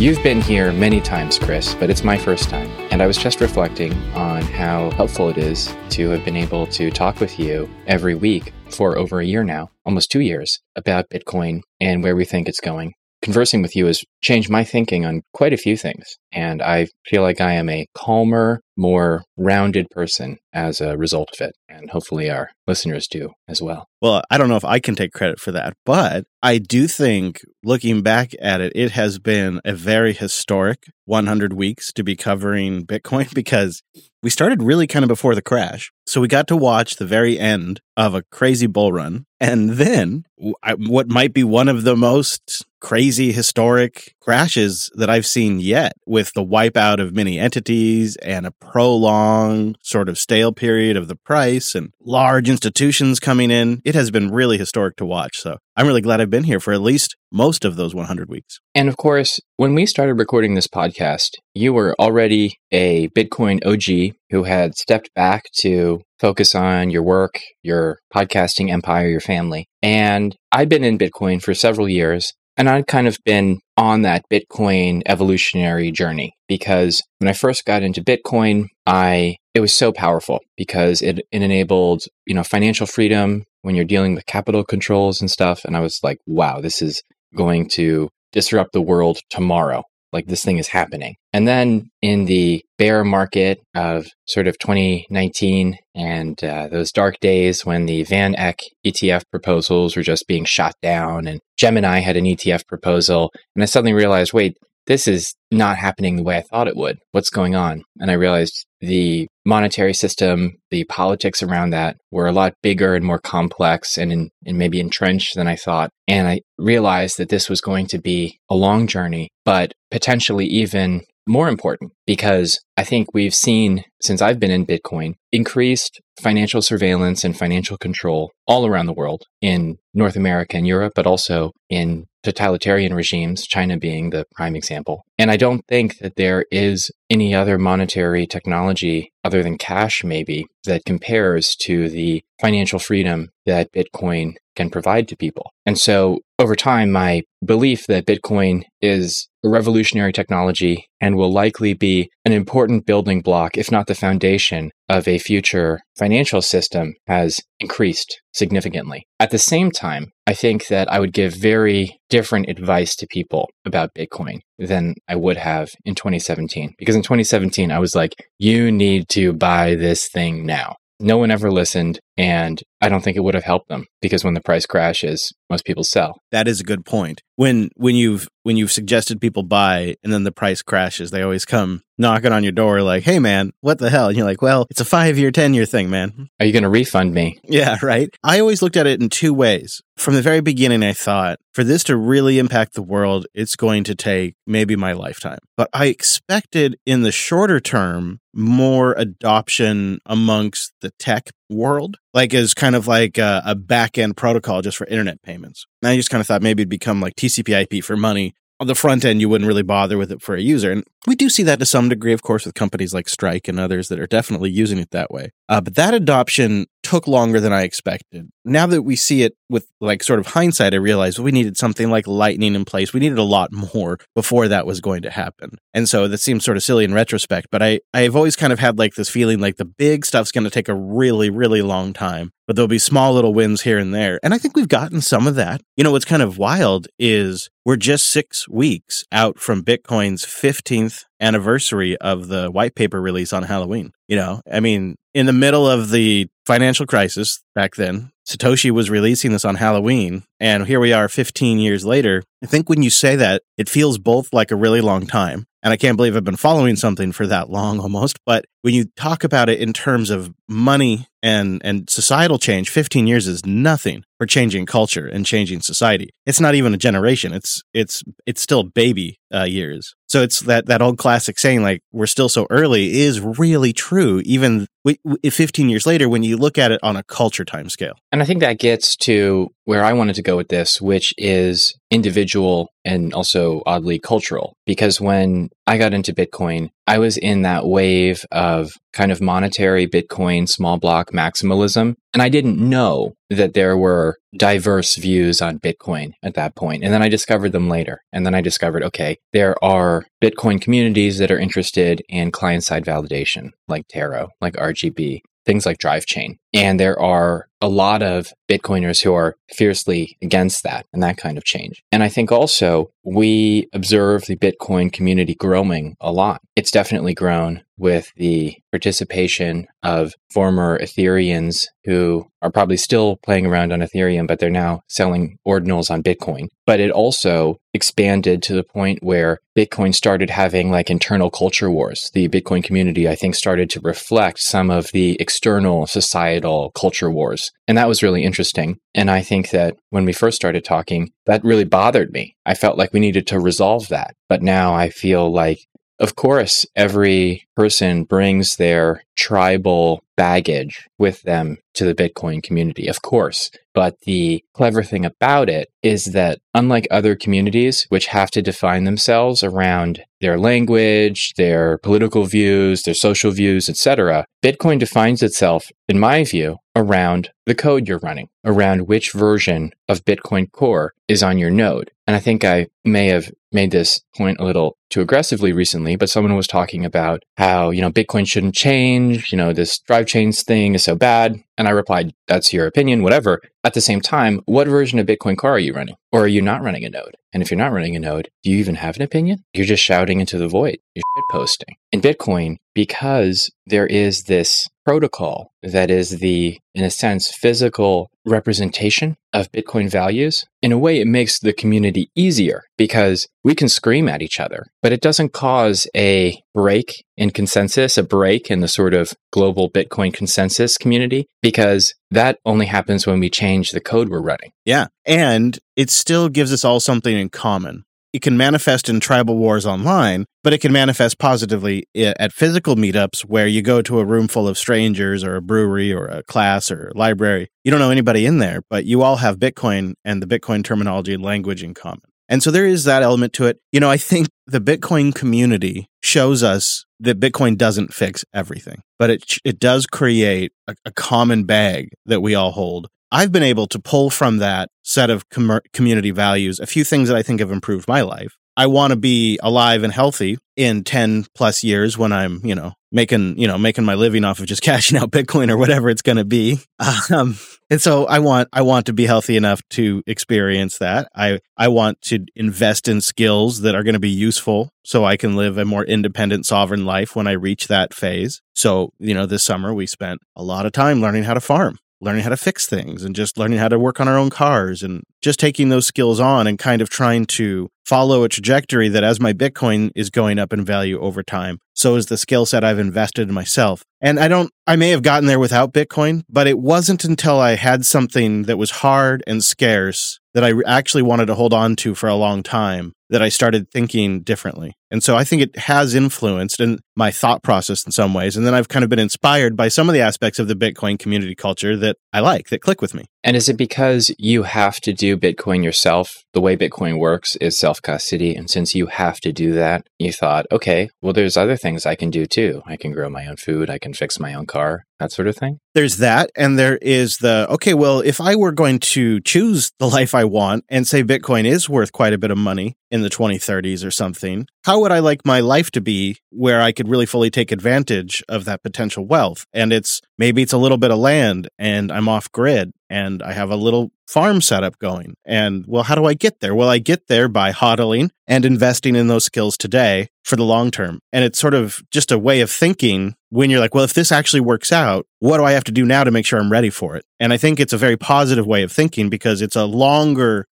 You've been here many times, Chris, but it's my first time. And I was just reflecting on how helpful it is to have been able to talk with you every week for over a year now, almost two years, about Bitcoin and where we think it's going conversing with you has changed my thinking on quite a few things. And I feel like I am a calmer, more rounded person as a result of it. And hopefully our listeners do as well. Well, I don't know if I can take credit for that, but I do think looking back at it, it has been a very historic 100 weeks to be covering Bitcoin because we started really kind of before the crash. So we got to watch the very end of a crazy bull run. And then what might be one of the most crazy historic crashes that I've seen yet with the wipeout of many entities and a prolonged sort of stale period of the price and large institutions coming in. It has been really historic to watch. So I'm really glad I've been here for at least most of those 100 weeks. And of course, when we started recording this podcast, you were already a Bitcoin OG who had stepped back to focus on your work, your podcasting empire, your family. And I've been in Bitcoin for several years and I'd kind of been on that Bitcoin evolutionary journey because when I first got into Bitcoin, I it was so powerful because it, it enabled, you know, financial freedom when you're dealing with capital controls and stuff. And I was like, wow, this is going to disrupt the world tomorrow like this thing is happening. And then in the bear market of sort of 2019 and uh, those dark days when the Van Eck ETF proposals were just being shot down and Gemini had an ETF proposal, and I suddenly realized, wait, this is not happening the way I thought it would. What's going on? And I realized the monetary system, the politics around that were a lot bigger and more complex and, in, and maybe entrenched than I thought. And I realized that this was going to be a long journey, but potentially even more important because I think we've seen since I've been in Bitcoin increased financial surveillance and financial control all around the world in North America and Europe, but also in totalitarian regimes, China being the prime example. And I don't think that there is any other monetary technology other than cash, maybe, that compares to the financial freedom that Bitcoin can provide to people. And so over time, my belief that Bitcoin is a revolutionary technology and will likely be an important building block, if not the foundation, of a future financial system has increased significantly. At the same time, I think that I would give very different advice to people about Bitcoin than I would have in 2017. Because in 2017, I was like, you need to buy this thing now. No one ever listened. And I don't think it would have helped them because when the price crashes, most people sell. That is a good point. When when you've when you've suggested people buy and then the price crashes, they always come knocking on your door like, "Hey man, what the hell?" And you're like, "Well, it's a 5-year, 10-year thing, man." Are you going to refund me? Yeah, right. I always looked at it in two ways. From the very beginning I thought, for this to really impact the world, it's going to take maybe my lifetime. But I expected in the shorter term more adoption amongst the tech world, like as kind of like a, a back end protocol just for internet payments. And I just kind of thought maybe it'd become like TCP IP for money. On the front end, you wouldn't really bother with it for a user. And we do see that to some degree, of course, with companies like Strike and others that are definitely using it that way. Uh, but that adoption took longer than I expected. Now that we see it with like sort of hindsight, I realized we needed something like Lightning in place. We needed a lot more before that was going to happen. And so that seems sort of silly in retrospect, but I, I've always kind of had like this feeling like the big stuff's going to take a really, really long time, but there'll be small little wins here and there. And I think we've gotten some of that. You know, what's kind of wild is we're just six weeks out from Bitcoin's 15th anniversary of the white paper release on Halloween. You know, I mean, in the middle of the financial crisis back then, Satoshi was releasing this on Halloween, and here we are 15 years later. I think when you say that, it feels both like a really long time, and I can't believe I've been following something for that long almost, but when you talk about it in terms of money and and societal change 15 years is nothing for changing culture and changing society. It's not even a generation. It's it's it's still baby uh, years so it's that that old classic saying like we're still so early is really true even w- w- 15 years later when you look at it on a culture time scale and i think that gets to where i wanted to go with this which is individual and also oddly cultural. Because when I got into Bitcoin, I was in that wave of kind of monetary Bitcoin small block maximalism. And I didn't know that there were diverse views on Bitcoin at that point. And then I discovered them later. And then I discovered, okay, there are Bitcoin communities that are interested in client side validation, like Taro, like RGB, things like DriveChain. And there are a lot of Bitcoiners who are fiercely against that and that kind of change. And I think also we observe the Bitcoin community growing a lot. It's definitely grown with the participation of former Ethereans who are probably still playing around on Ethereum, but they're now selling ordinals on Bitcoin. But it also expanded to the point where Bitcoin started having like internal culture wars. The Bitcoin community, I think, started to reflect some of the external societal culture wars. And that was really interesting. And I think that when we first started talking, that really bothered me. I felt like we needed to resolve that. But now I feel like of course, every person brings their tribal baggage with them to the Bitcoin community, of course. But the clever thing about it is that, unlike other communities, which have to define themselves around their language, their political views, their social views, etc., Bitcoin defines itself, in my view, around the code you're running, around which version of Bitcoin Core is on your node. And I think I may have made this point a little too aggressively recently, but someone was talking about how, you know, Bitcoin shouldn't change, you know, this drive chains thing is so bad. And I replied, that's your opinion, whatever. At the same time, what version of Bitcoin Core are you running? Or are you not running a node? And if you're not running a node, do you even have an opinion? You're just shouting into the void. You're posting. In Bitcoin, because there is this protocol that is the, in a sense, physical representation of Bitcoin values, in a way, it makes the community easier because we can scream at each other, but it doesn't cause a break in consensus, a break in the sort of global Bitcoin consensus community, because that only happens when we change the code we're running. Yeah. And it still gives us all something in common it can manifest in tribal wars online, but it can manifest positively at physical meetups where you go to a room full of strangers or a brewery or a class or a library. You don't know anybody in there, but you all have Bitcoin and the Bitcoin terminology and language in common. And so there is that element to it. You know, I think the Bitcoin community shows us that Bitcoin doesn't fix everything, but it it does create a, a common bag that we all hold I've been able to pull from that set of com- community values a few things that I think have improved my life. I want to be alive and healthy in 10 plus years when I'm, you know, making, you know, making my living off of just cashing out Bitcoin or whatever it's going to be. Um, and so I want, I want to be healthy enough to experience that. I, I want to invest in skills that are going to be useful so I can live a more independent, sovereign life when I reach that phase. So, you know, this summer we spent a lot of time learning how to farm learning how to fix things and just learning how to work on our own cars and just taking those skills on and kind of trying to follow a trajectory that as my Bitcoin is going up in value over time, so is the skill set I've invested in myself. And I don't, I may have gotten there without Bitcoin, but it wasn't until I had something that was hard and scarce that I actually wanted to hold on to for a long time that I started thinking differently. And so I think it has influenced in my thought process in some ways. And then I've kind of been inspired by some of the aspects of the Bitcoin community culture that I like, that click with me. And is it because you have to do Bitcoin yourself? The way Bitcoin works is self custody. And since you have to do that, you thought, okay, well, there's other things I can do too. I can grow my own food. I can fix my own car, that sort of thing. There's that. And there is the, okay, well, if I were going to choose the life I want and say Bitcoin is worth quite a bit of money in the 2030s or something, how would I like my life to be where I could really fully take advantage of that potential wealth? And it's maybe it's a little bit of land and I'm off grid and I have a little farm setup going. And well, how do I get there? Well, I get there by hodling and investing in those skills today for the long term. And it's sort of just a way of thinking when you're like, well, if this actually works out, what do I have to do now to make sure I'm ready for it? And I think it's a very positive way of thinking because it's a longer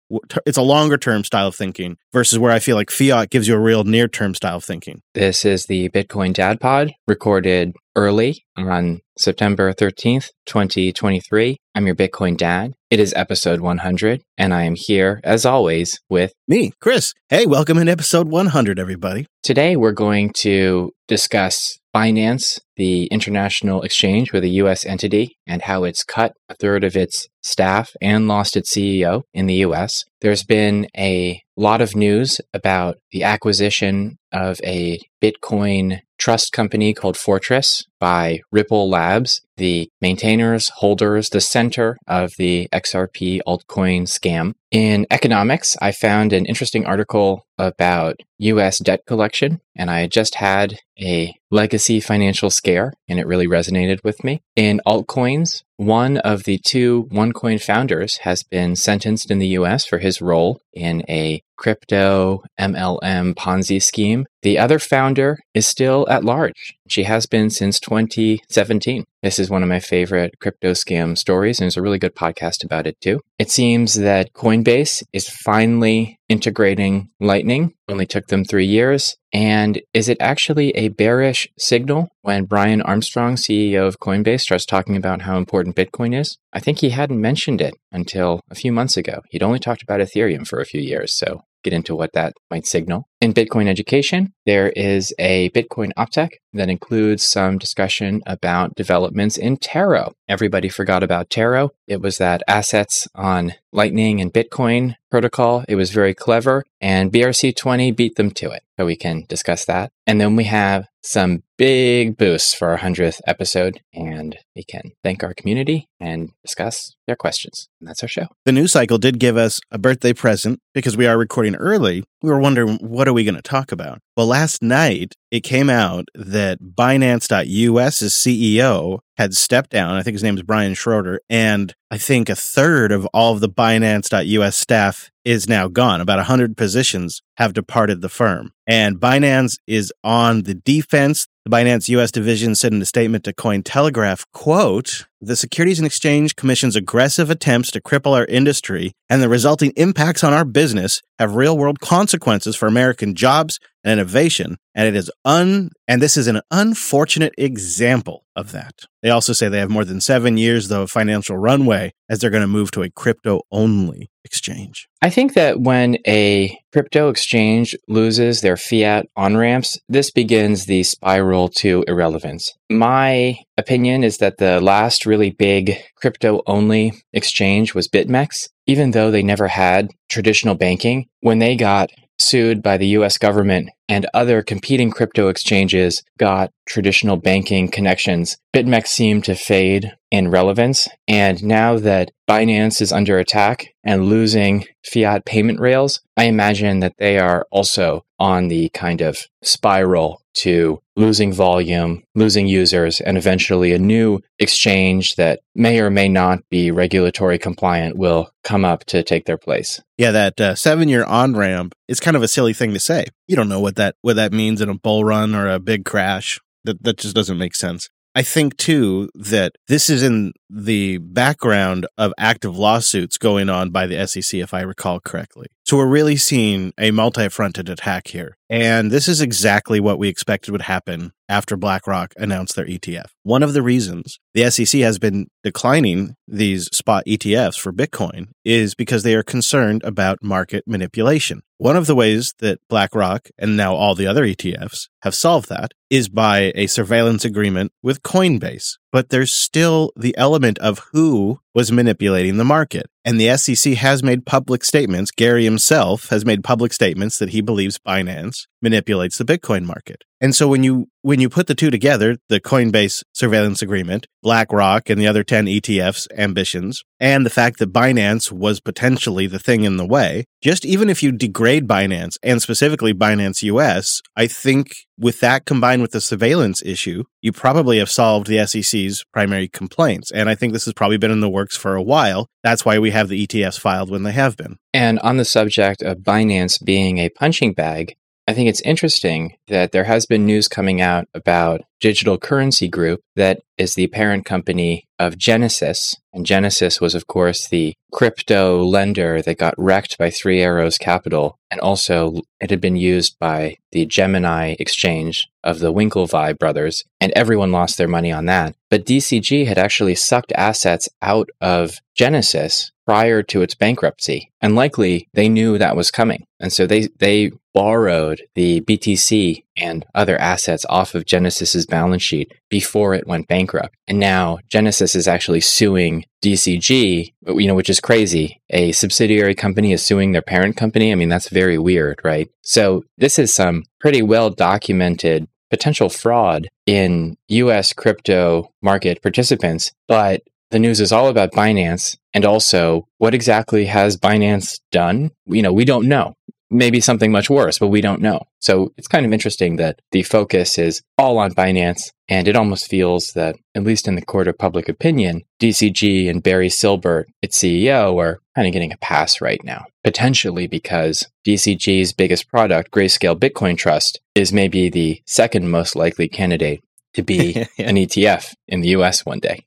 it's a longer term style of thinking versus where I feel like fiat gives you a real near term style of thinking. This is the Bitcoin Dad Pod recorded early on September 13th, 2023. I'm your Bitcoin dad. It is episode 100, and I am here, as always, with me, Chris. Hey, welcome in episode 100, everybody. Today, we're going to discuss Binance, the international exchange with a US entity and how it's cut a third of its staff and lost its CEO in the US. There's been a lot of news about the acquisition of a Bitcoin trust company called Fortress by Ripple Labs, the maintainers, holders, the center of the XRP altcoin scam. In economics, I found an interesting article about US debt collection, and I just had a legacy financial scare, and it really resonated with me. In altcoins, one of the two OneCoin founders has been sentenced in the US for his role in a crypto MLM Ponzi scheme. The other founder is still at large. She has been since 2017. This is one of my favorite crypto scam stories, and there's a really good podcast about it too. It seems that Coinbase is finally integrating Lightning. Only took them three years. And is it actually a bearish signal when Brian Armstrong, CEO of Coinbase, starts talking about how important Bitcoin is? I think he hadn't mentioned it until a few months ago. He'd only talked about Ethereum for a few years. So get into what that might signal. In Bitcoin education, there is a Bitcoin Optech that includes some discussion about developments in Taro. Everybody forgot about Taro. It was that assets on Lightning and Bitcoin protocol. It was very clever, and BRC20 beat them to it. So we can discuss that. And then we have some big boosts for our 100th episode, and we can thank our community and discuss their questions. And that's our show. The news cycle did give us a birthday present because we are recording early. We were wondering, what are we going to talk about? Well, last night it came out that Binance.US's CEO had stepped down. I think his name is Brian Shroder. And I think a third of all of the Binance.US staff is now gone. About 100 positions have departed the firm. And Binance is on the defense. The Binance US division said in a statement to Cointelegraph, quote, the Securities and Exchange Commission's aggressive attempts to cripple our industry and the resulting impacts on our business have real world consequences for American jobs and innovation. And it is un, and this is an unfortunate example of that. They also say they have more than seven years, though, of financial runway as they're going to move to a crypto only exchange. I think that when a crypto exchange loses their fiat on ramps, this begins the spiral to irrelevance. My opinion is that the last really big crypto only exchange was BitMEX. Even though they never had traditional banking, when they got sued by the US government and other competing crypto exchanges got traditional banking connections, BitMEX seemed to fade in relevance. And now that Binance is under attack and losing fiat payment rails, I imagine that they are also on the kind of spiral to losing volume, losing users, and eventually a new exchange that may or may not be regulatory compliant will come up to take their place. Yeah, that uh, seven year on ramp is kind of a silly thing to say. You don't know what that what that means in a bull run or a big crash. That that just doesn't make sense. I think too that this is in the background of active lawsuits going on by the SEC, if I recall correctly. So we're really seeing a multi fronted attack here. And this is exactly what we expected would happen after BlackRock announced their ETF. One of the reasons the SEC has been declining these spot ETFs for Bitcoin is because they are concerned about market manipulation. One of the ways that BlackRock and now all the other ETFs have solved that is by a surveillance agreement with Coinbase. But there's still the element of who was manipulating the market. And the SEC has made public statements. Gary himself has made public statements that he believes Binance manipulates the Bitcoin market. And so when you when you put the two together, the Coinbase surveillance agreement, BlackRock and the other 10 ETFs ambitions, and the fact that Binance was potentially the thing in the way, just even if you degrade Binance and specifically Binance US, I think with that combined with the surveillance issue, you probably have solved the SEC's primary complaints. And I think this has probably been in the works for a while. That's why we have the ETFs filed when they have been. And on the subject of Binance being a punching bag, I think it's interesting that there has been news coming out about Digital Currency Group, that is the parent company of Genesis. And Genesis was, of course, the crypto lender that got wrecked by Three Arrows Capital. And also, it had been used by the Gemini exchange of the Winklevi brothers, and everyone lost their money on that. But DCG had actually sucked assets out of Genesis prior to its bankruptcy. And likely they knew that was coming. And so they, they borrowed the BTC and other assets off of Genesis's balance sheet before it went bankrupt. And now Genesis is actually suing DCG, you know, which is crazy. A subsidiary company is suing their parent company. I mean, that's very weird, right? So this is some pretty well documented potential fraud in US crypto market participants, but the news is all about Binance and also what exactly has Binance done? You know, we don't know maybe something much worse, but we don't know. So it's kind of interesting that the focus is all on Binance. And it almost feels that, at least in the court of public opinion, DCG and Barry Silbert, its CEO, are kind of getting a pass right now. Potentially because DCG's biggest product, Grayscale Bitcoin Trust, is maybe the second most likely candidate to be an ETF in the US one day.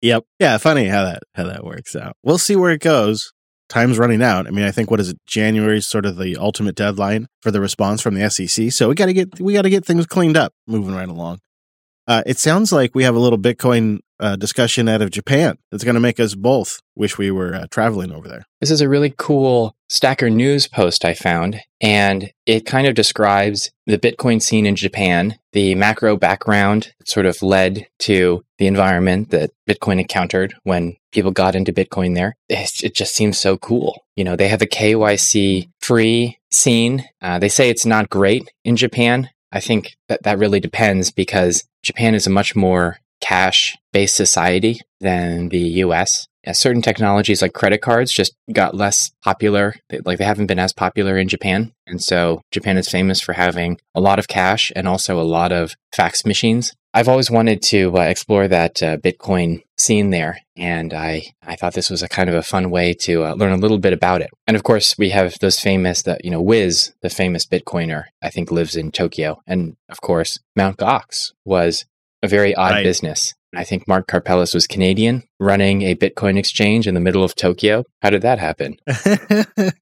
Yep. Yeah, funny how that how that works out. We'll see where it goes time's running out. I mean, I think what is it? January sort of the ultimate deadline for the response from the SEC. So we got to get we got to get things cleaned up, moving right along. Uh, it sounds like we have a little Bitcoin uh, discussion out of Japan that's going to make us both wish we were uh, traveling over there. This is a really cool Stacker News post I found, and it kind of describes the Bitcoin scene in Japan, the macro background that sort of led to the environment that Bitcoin encountered when people got into Bitcoin there. It just seems so cool. You know, they have a KYC free scene. Uh, they say it's not great in Japan. I think that that really depends because Japan is a much more cash based society than the US. Yeah, certain technologies like credit cards just got less popular. Like they haven't been as popular in Japan. And so Japan is famous for having a lot of cash and also a lot of fax machines. I've always wanted to uh, explore that uh, Bitcoin scene there, and I, I thought this was a kind of a fun way to uh, learn a little bit about it. And of course, we have those famous, that you know, Wiz, the famous Bitcoiner, I think lives in Tokyo, and of course, Mount Gox was a very odd right. business. I think Mark Karpelès was Canadian, running a Bitcoin exchange in the middle of Tokyo. How did that happen?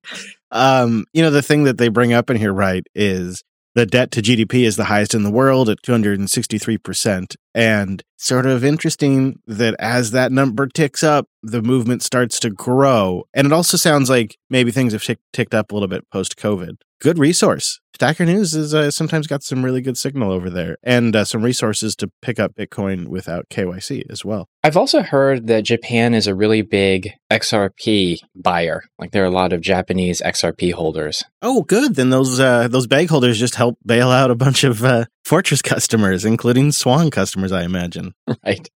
um, you know, the thing that they bring up in here, right, is the debt to GDP is the highest in the world at 263%. And sort of interesting that as that number ticks up, the movement starts to grow. And it also sounds like maybe things have tick- ticked up a little bit post COVID. Good resource. Stacker News has uh, sometimes got some really good signal over there and uh, some resources to pick up Bitcoin without KYC as well. I've also heard that Japan is a really big XRP buyer. Like there are a lot of Japanese XRP holders. Oh, good. Then those uh, those bag holders just help bail out a bunch of uh, Fortress customers, including Swan customers, I imagine. Right.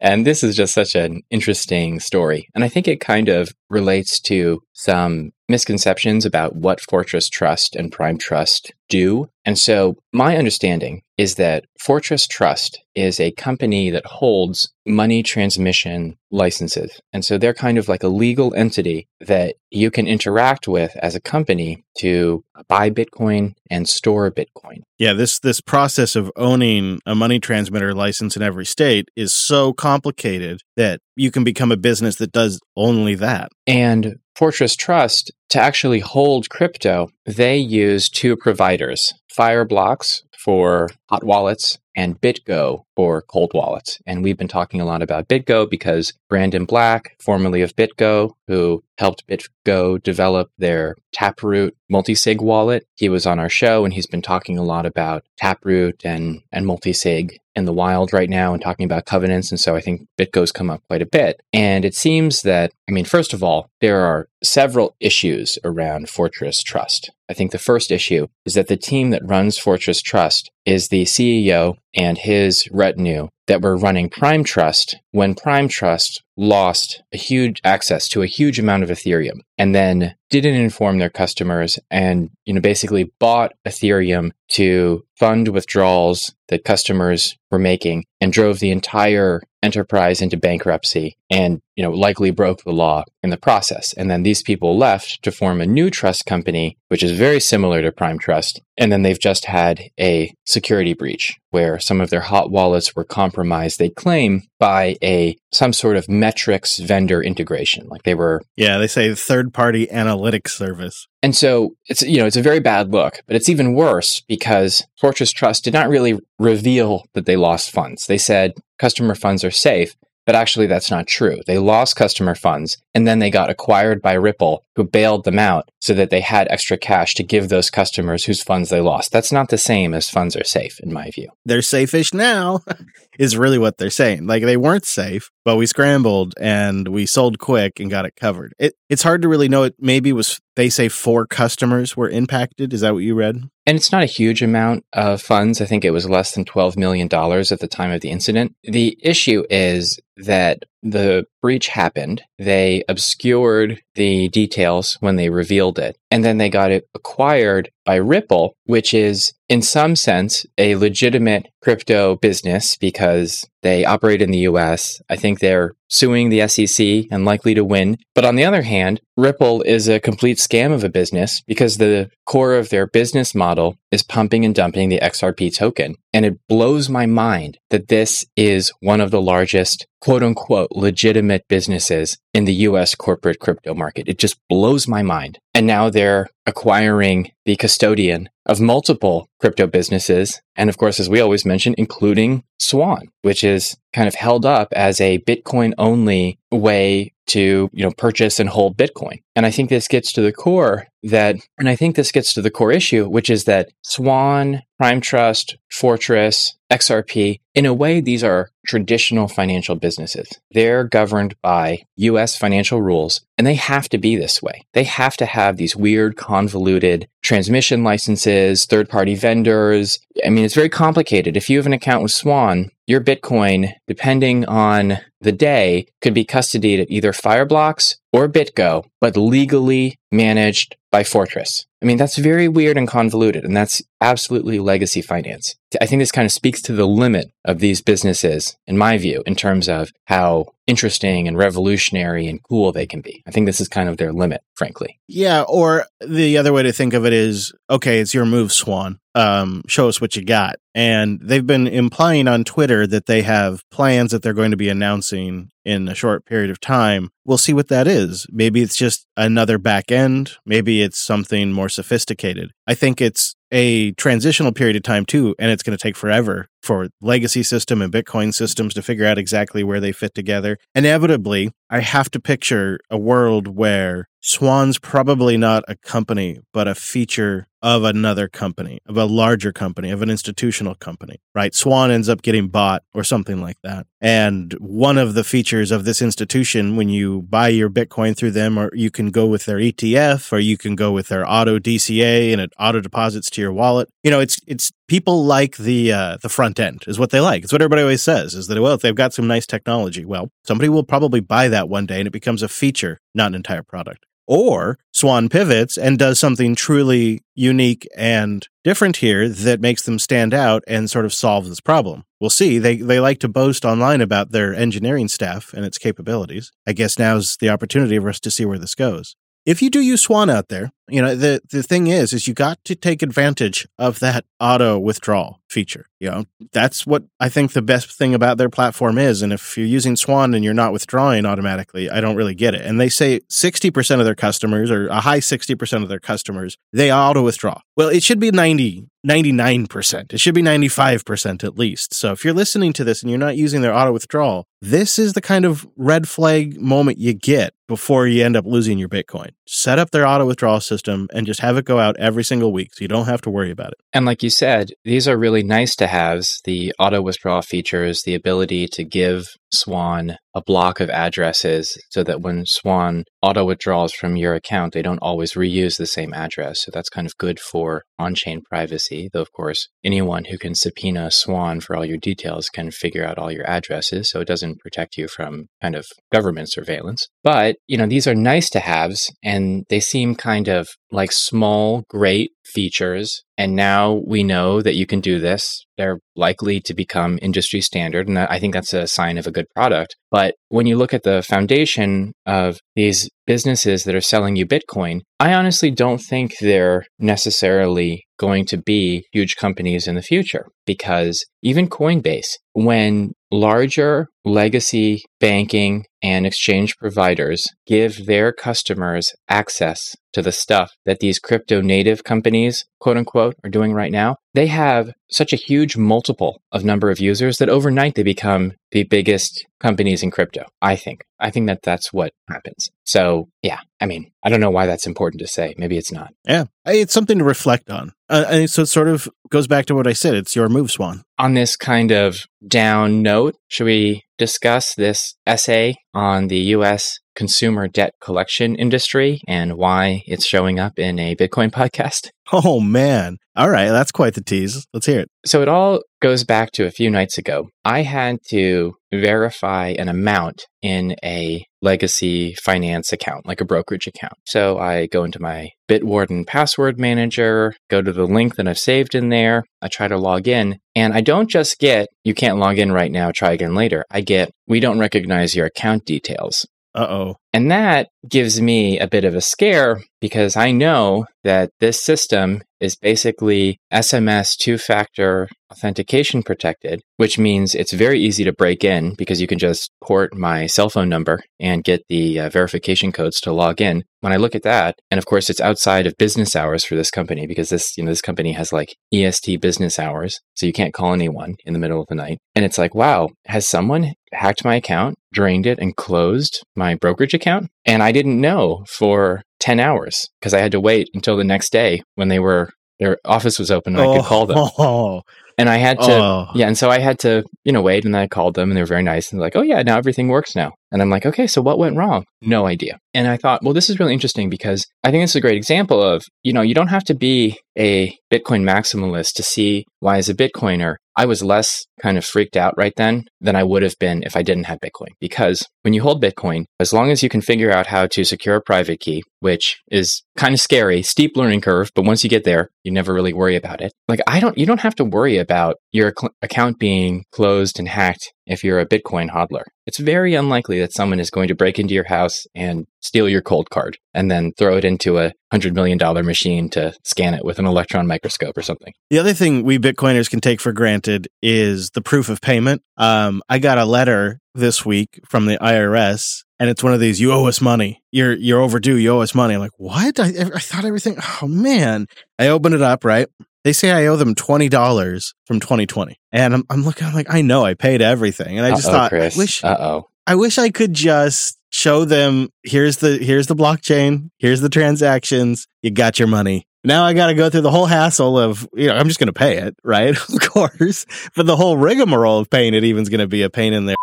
And this is just such an interesting story. And I think it kind of relates to some misconceptions about what Fortress Trust and Prime Trust do. And so, my understanding is that Fortress Trust is a company that holds money transmission licenses. And so, they're kind of like a legal entity that you can interact with as a company to buy Bitcoin and store Bitcoin. Yeah, this this process of owning a money transmitter license in every state is so complicated that you can become a business that does only that. And Fortress Trust, to actually hold crypto, they use two providers Fireblocks for hot wallets and BitGo for cold wallets. And we've been talking a lot about BitGo because Brandon Black, formerly of BitGo, who helped BitGo develop their Taproot multisig wallet, he was on our show and he's been talking a lot about Taproot and, and multisig in the wild right now and talking about covenants. And so I think BitGo's come up quite a bit. And it seems that, I mean, first of all, there are several issues around Fortress Trust. I think the first issue is that the team that runs Fortress Trust is the CEO and his retinue that were running Prime Trust when Prime Trust lost a huge access to a huge amount of Ethereum and then didn't inform their customers and you know basically bought Ethereum to fund withdrawals that customers were making and drove the entire enterprise into bankruptcy and you know likely broke the law in the process. And then these people left to form a new trust company which is very similar to prime trust and then they've just had a security breach where some of their hot wallets were compromised they claim by a some sort of metrics vendor integration. Like they were yeah they say third party analytics service. And so it's you know it's a very bad look but it's even worse because fortress trust did not really reveal that they lost funds. They said customer funds are safe But actually, that's not true. They lost customer funds and then they got acquired by Ripple, who bailed them out so that they had extra cash to give those customers whose funds they lost. That's not the same as funds are safe, in my view. They're safe-ish now, is really what they're saying. Like they weren't safe, but we scrambled and we sold quick and got it covered. It, it's hard to really know. It maybe was they say four customers were impacted. Is that what you read? And it's not a huge amount of funds. I think it was less than $12 million at the time of the incident. The issue is that the breach happened. They obscured the details when they revealed it. And then they got it acquired by Ripple, which is in some sense a legitimate crypto business because they operate in the US. I think they're suing the SEC and likely to win. But on the other hand, Ripple is a complete scam of a business because the core of their business model is pumping and dumping the XRP token. And it blows my mind that this is one of the largest quote unquote legitimate businesses in the US corporate crypto market. It just blows my mind. And now they're acquiring the custodian of multiple crypto businesses. And of course, as we always mention, including Swan, which is kind of held up as a Bitcoin only way to, you know, purchase and hold Bitcoin. And I think this gets to the core that, and I think this gets to the core issue, which is that Swan, Prime Trust, Fortress, XRP, in a way, these are traditional financial businesses. They're governed by US financial rules, and they have to be this way. They have to have these weird, convoluted transmission licenses, third party vendors. I mean, it's very complicated. If you have an account with Swan, your Bitcoin, depending on the day, could be custodied at either Fireblocks or BitGo, but legally managed by Fortress. I mean, that's very weird and convoluted, and that's absolutely legacy finance. I think this kind of speaks to the limit of these businesses, in my view, in terms of how interesting and revolutionary and cool they can be. I think this is kind of their limit, frankly. Yeah, or the other way to think of it is okay, it's your move, Swan. Um, show us what you got. And they've been implying on Twitter that they have plans that they're going to be announcing in a short period of time. We'll see what that is. Maybe it's just another back end. Maybe it's something more sophisticated. I think it's a transitional period of time too, and it's going to take forever for legacy system and Bitcoin systems to figure out exactly where they fit together. Inevitably, I have to picture a world where Swan's probably not a company, but a feature of another company, of a larger company, of an institutional company, right? Swan ends up getting bought or something like that. And one of the features of this institution, when you buy your Bitcoin through them, or you can go with their ETF, or you can go with their auto DCA and it auto deposits to your wallet. You know, it's, it's people like the, uh, the front end is what they like. It's what everybody always says is that, well, if they've got some nice technology, well, somebody will probably buy that one day and it becomes a feature, not an entire product. Or Swan pivots and does something truly unique and different here that makes them stand out and sort of solve this problem. We'll see. They they like to boast online about their engineering staff and its capabilities. I guess now's the opportunity for us to see where this goes. If you do use Swan out there, you know the the thing is is you got to take advantage of that auto withdrawal feature you know? That's what i think the best thing about their platform is and if you're using swan and you're not withdrawing automatically i don't really get it. And they say 60% of their customers or a high 60% of their customers they auto withdraw. Well it should be 90 99% it should be 95% at least. So if you're listening to this and you're not using their auto withdrawal this is the kind of red flag moment you get before you end up losing your bitcoin. Set up their auto withdrawal system system and just have it go out every single week so you don't have to worry about it. And like you said, these are really nice to haves the auto withdrawal features, the ability to give Swan a block of addresses so that when Swan auto withdraws from your account, they don't always reuse the same address. So that's kind of good for on chain privacy. Though, of course, anyone who can subpoena Swan for all your details can figure out all your addresses. So it doesn't protect you from kind of government surveillance. But, you know, these are nice to haves and they seem kind of like small, great features. And now we know that you can do this. They're likely to become industry standard. And I think that's a sign of a good product. But when you look at the foundation of these businesses that are selling you Bitcoin, I honestly don't think they're necessarily going to be huge companies in the future because even Coinbase, when larger, legacy banking and exchange providers give their customers access to the stuff that these crypto native companies, quote unquote, are doing right now, they have such a huge multiple of number of users that overnight they become the biggest companies in crypto. I think. I think that that's what happens. So, yeah, I mean, I don't know why that's important to say. Maybe it's not. Yeah, it's something to reflect on. Uh, and so it sort of goes back to what I said. It's your move, Swan. On this kind of down note, should we discuss this essay on the U.S. consumer debt collection industry and why it's showing up in a Bitcoin podcast? Oh, man. All right. That's quite the tease. Let's hear it. So it all goes back to a few nights ago. I had to verify an amount in a legacy finance account, like a brokerage account. So I go into my Bitwarden password manager, go to the link that I've saved in there. I try to log in, and I don't just get, you can't log in right now, try again later. I get, we don't recognize your account details. Uh oh. And that gives me a bit of a scare because I know that this system is basically SMS two factor authentication protected, which means it's very easy to break in because you can just port my cell phone number and get the uh, verification codes to log in. When I look at that, and of course it's outside of business hours for this company because this, you know, this company has like EST business hours, so you can't call anyone in the middle of the night. And it's like, wow, has someone hacked my account, drained it, and closed my brokerage account? And I didn't know for 10 hours because I had to wait until the next day when they were their office was open and oh, I could call them. Oh, and I had to, oh. yeah. And so I had to, you know, wait. And then I called them and they were very nice and like, oh, yeah, now everything works now. And I'm like, okay, so what went wrong? No idea. And I thought, well, this is really interesting because I think it's a great example of, you know, you don't have to be a Bitcoin maximalist to see why, as a Bitcoiner, I was less kind of freaked out right then than I would have been if I didn't have Bitcoin. Because when you hold Bitcoin, as long as you can figure out how to secure a private key, which is kind of scary, steep learning curve, but once you get there, you never really worry about it. Like I don't, you don't have to worry about your cl- account being closed and hacked if you're a Bitcoin hodler. It's very unlikely that someone is going to break into your house and steal your cold card and then throw it into a $100 million machine to scan it with an electron microscope or something. The other thing we Bitcoiners can take for granted is the proof of payment. Um, I got a letter this week from the IRS and it's one of these you owe us money you're you're overdue you owe us money i'm like what i, I thought everything oh man i open it up right they say I owe them twenty dollars from 2020, and I'm, I'm looking. I'm like, I know I paid everything, and I just Uh-oh, thought, Chris. I wish, uh oh, I wish I could just show them. Here's the here's the blockchain. Here's the transactions. You got your money. Now I got to go through the whole hassle of, you know, I'm just going to pay it, right? of course. But the whole rigmarole of paying it even is going to be a pain in there.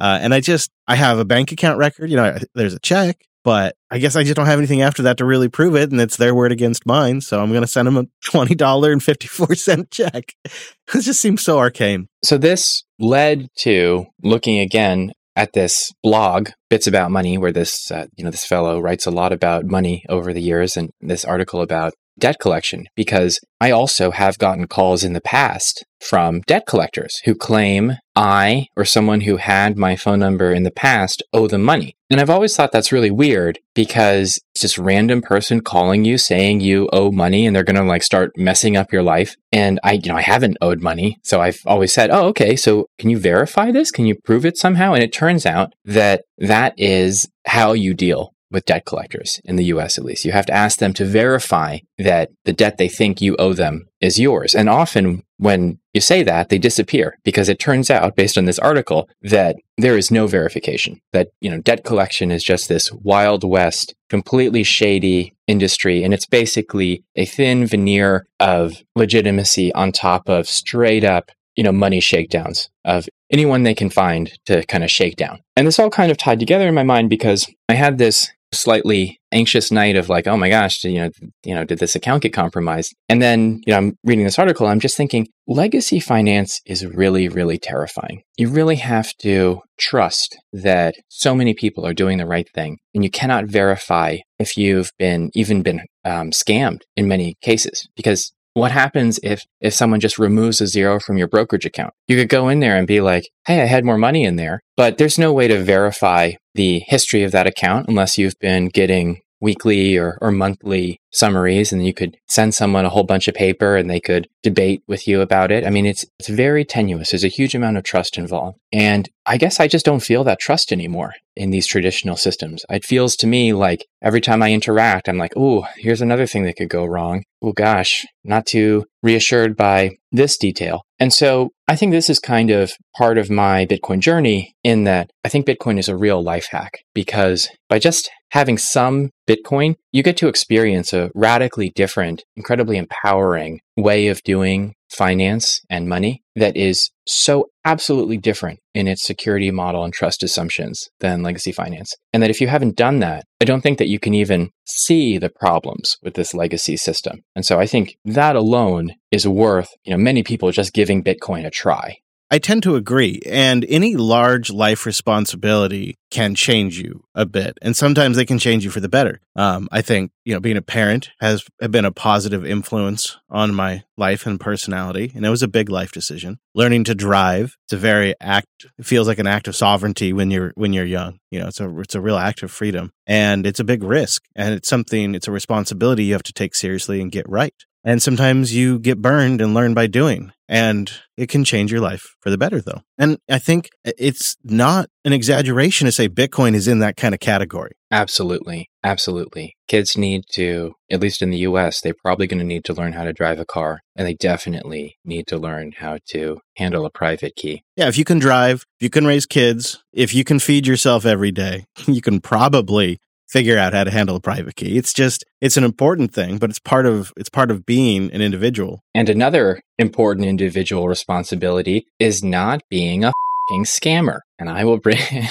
Uh, and I just, I have a bank account record. You know, there's a check. But I guess I just don't have anything after that to really prove it, and it's their word against mine. So I'm going to send them a twenty dollar and fifty four cent check. it just seems so arcane. So this led to looking again at this blog, Bits About Money, where this uh, you know this fellow writes a lot about money over the years, and this article about debt collection because I also have gotten calls in the past from debt collectors who claim I or someone who had my phone number in the past owe them money. And I've always thought that's really weird because it's just random person calling you saying you owe money and they're going to like start messing up your life. And I, you know, I haven't owed money. So I've always said, oh, okay. So can you verify this? Can you prove it somehow? And it turns out that that is how you deal with debt collectors in the US at least. You have to ask them to verify that the debt they think you owe them is yours. And often when you say that, they disappear because it turns out based on this article that there is no verification. That, you know, debt collection is just this wild west, completely shady industry and it's basically a thin veneer of legitimacy on top of straight up you know, money shakedowns of anyone they can find to kind of shake down. And this all kind of tied together in my mind because I had this slightly anxious night of like, oh my gosh, you know, you know, did this account get compromised? And then, you know, I'm reading this article, I'm just thinking, legacy finance is really, really terrifying. You really have to trust that so many people are doing the right thing, and you cannot verify if you've been even been um, scammed in many cases because what happens if if someone just removes a zero from your brokerage account? You could go in there and be like, "Hey, I had more money in there," but there's no way to verify the history of that account unless you've been getting weekly or, or monthly summaries and you could send someone a whole bunch of paper and they could debate with you about it. I mean, it's it's very tenuous. There's a huge amount of trust involved. And I guess I just don't feel that trust anymore in these traditional systems. It feels to me like every time I interact, I'm like, oh, here's another thing that could go wrong. Oh gosh, not too reassured by this detail. And so I think this is kind of part of my Bitcoin journey in that I think Bitcoin is a real life hack because by just having some Bitcoin, you get to experience a radically different, incredibly empowering way of doing finance and money that is so absolutely different in its security model and trust assumptions than legacy finance. And that if you haven't done that, I don't think that you can even see the problems with this legacy system. And so I think that alone is worth, you know, many people just giving Bitcoin a try. I tend to agree. And any large life responsibility can change you a bit. And sometimes they can change you for the better. Um, I think, you know, being a parent has been a positive influence on my life and personality. And it was a big life decision. Learning to drive, it's a very act, it feels like an act of sovereignty when you're, when you're young. You know, it's a, it's a real act of freedom and it's a big risk and it's something, it's a responsibility you have to take seriously and get right. And sometimes you get burned and learn by doing. And it can change your life for the better, though. And I think uh, it's not an exaggeration to say Bitcoin is in that kind of category. Absolutely. Absolutely. Kids need to, at least in the US, they're probably going to need to learn how to drive a car. And they definitely need to learn how to handle a private key. Yeah. If you can drive, if you can raise kids, if you can feed yourself every day, you can probably figure out how to handle a private key. It's just it's an important thing, but it's part of it's part of being an individual. And another important individual responsibility is not being a scammer. And I will bring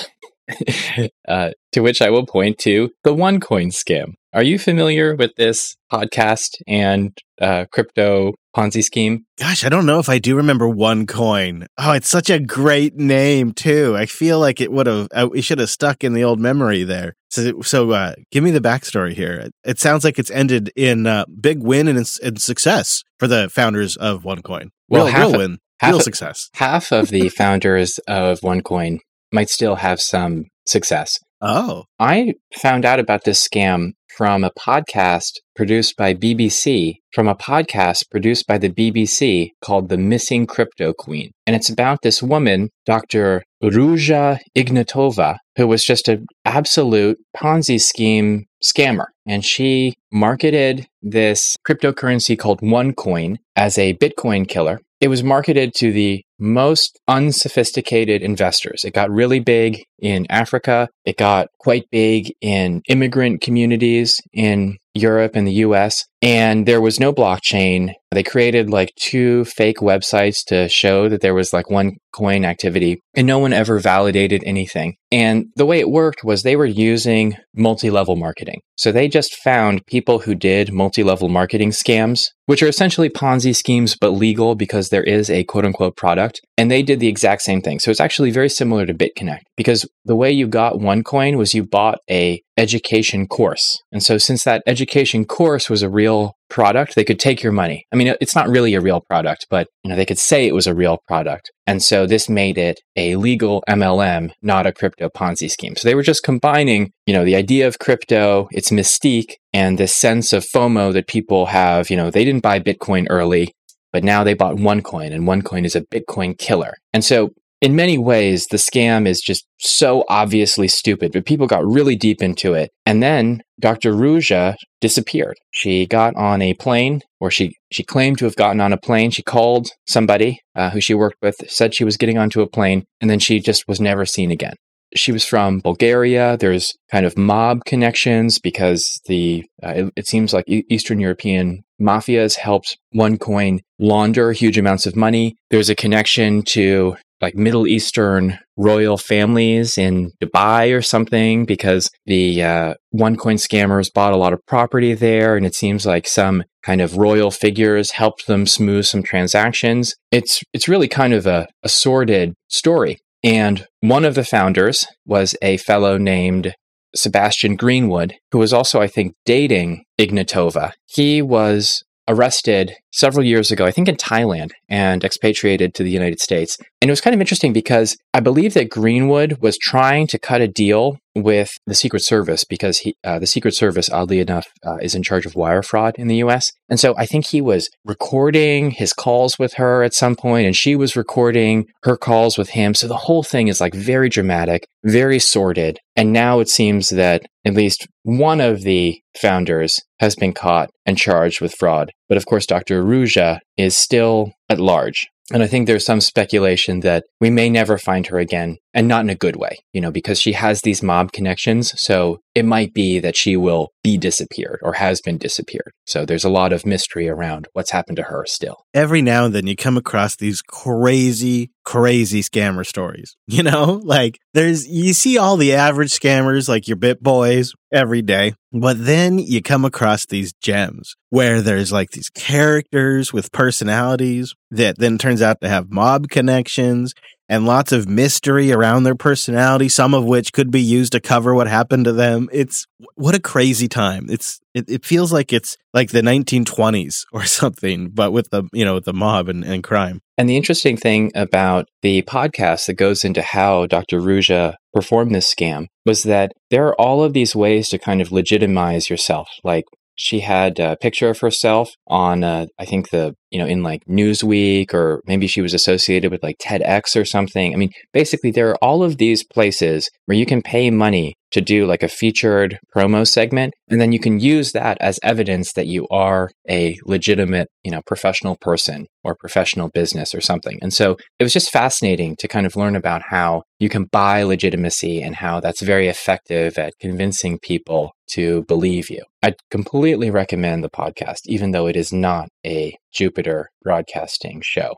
uh, to which I will point to the OneCoin scam. Are you familiar with this podcast and uh, crypto Ponzi scheme? Gosh, I don't know if I do remember OneCoin. Oh, it's such a great name too. I feel like it would have. it should have stuck in the old memory there. So, so uh, give me the backstory here. It sounds like it's ended in uh, big win and, and success for the founders of OneCoin. Real, well, real win, real of, success. Half of the founders of OneCoin might still have some success. Oh. I found out about this scam from a podcast produced by BBC, from a podcast produced by the BBC called The Missing Crypto Queen. And it's about this woman, Dr. Ruja Ignatova, who was just an absolute Ponzi scheme scammer. And she marketed this cryptocurrency called OneCoin as a Bitcoin killer. It was marketed to the most unsophisticated investors. It got really big in Africa. It got quite big in immigrant communities in Europe and the US. And there was no blockchain. They created like two fake websites to show that there was like one coin activity, and no one ever validated anything. And the way it worked was they were using multi level marketing. So they just found people who did multi level marketing scams, which are essentially Ponzi schemes, but legal because there is a quote unquote product. And they did the exact same thing. So it's actually very similar to BitConnect because the way you got one coin was you bought a education course. And so since that education course was a real product, they could take your money. I mean, it's not really a real product, but you know, they could say it was a real product. And so this made it a legal MLM, not a crypto Ponzi scheme. So they were just combining, you know, the idea of crypto, its mystique, and this sense of FOMO that people have. You know, they didn't buy Bitcoin early, but now they bought OneCoin, and OneCoin is a Bitcoin killer. And so in many ways, the scam is just so obviously stupid, but people got really deep into it. And then Dr. Ruja disappeared. She got on a plane, or she, she claimed to have gotten on a plane. She called somebody uh, who she worked with, said she was getting onto a plane, and then she just was never seen again. She was from Bulgaria. There's kind of mob connections because the uh, it, it seems like Eastern European mafias helped OneCoin launder huge amounts of money. There's a connection to like Middle Eastern royal families in Dubai or something because the uh, OneCoin scammers bought a lot of property there, and it seems like some kind of royal figures helped them smooth some transactions. It's it's really kind of a, a sordid story. And one of the founders was a fellow named Sebastian Greenwood, who was also, I think, dating Ignatova. He was arrested several years ago, I think in Thailand, and expatriated to the United States. And it was kind of interesting because I believe that Greenwood was trying to cut a deal with the Secret Service because he, uh, the Secret Service, oddly enough, uh, is in charge of wire fraud in the U.S. And so I think he was recording his calls with her at some point, and she was recording her calls with him. So the whole thing is like very dramatic, very sordid. And now it seems that at least one of the founders has been caught and charged with fraud. But of course, Dr. Ruja is still at large. And I think there's some speculation that we may never find her again, and not in a good way, you know, because she has these mob connections. So it might be that she will be disappeared or has been disappeared. So there's a lot of mystery around what's happened to her still. Every now and then you come across these crazy, crazy scammer stories. You know, like there's, you see all the average scammers, like your bit boys every day, but then you come across these gems where there's like these characters with personalities that then turns out to have mob connections and lots of mystery around their personality, some of which could be used to cover what happened to them. It's what a crazy time. It's it, it feels like it's like the 1920s or something, but with the you know the mob and, and crime. And the interesting thing about the podcast that goes into how Dr. Ruja performed this scam was that there are all of these ways to kind of legitimize yourself. Like she had a picture of herself on, uh, I think the, you know, in like Newsweek or maybe she was associated with like TEDx or something. I mean, basically, there are all of these places where you can pay money to do like a featured promo segment. And then you can use that as evidence that you are a legitimate, you know, professional person or professional business or something. And so it was just fascinating to kind of learn about how you can buy legitimacy and how that's very effective at convincing people to believe you. I'd completely recommend the podcast, even though it is not a Jupiter broadcasting show.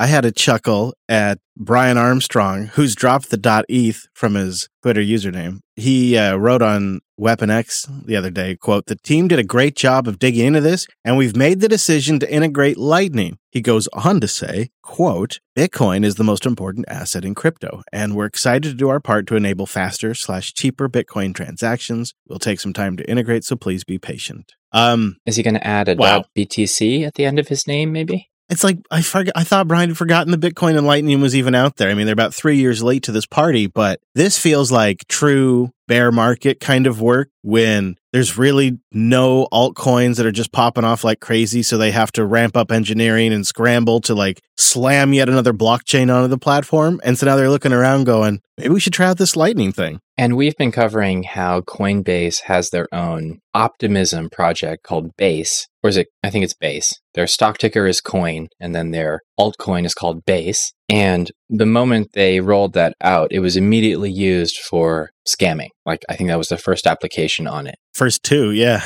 I had a chuckle at Brian Armstrong, who's dropped the dot .eth from his Twitter username. He uh, wrote on Weapon X the other day, quote, the team did a great job of digging into this, and we've made the decision to integrate Lightning. He goes on to say, quote, Bitcoin is the most important asset in crypto, and we're excited to do our part to enable faster slash cheaper Bitcoin transactions. We'll take some time to integrate, so please be patient. Um, is he going to add a wow. BTC at the end of his name, maybe? It's like I forgot. I thought Brian had forgotten the Bitcoin and Lightning was even out there. I mean, they're about three years late to this party, but this feels like true bear market kind of work when there's really no altcoins that are just popping off like crazy. So they have to ramp up engineering and scramble to like slam yet another blockchain onto the platform. And so now they're looking around going, maybe we should try out this lightning thing. And we've been covering how Coinbase has their own optimism project called Base, or is it? I think it's Base. Their stock ticker is Coin, and then their altcoin is called Base. And the moment they rolled that out, it was immediately used for scamming. Like, I think that was the first application on it. First two, yeah.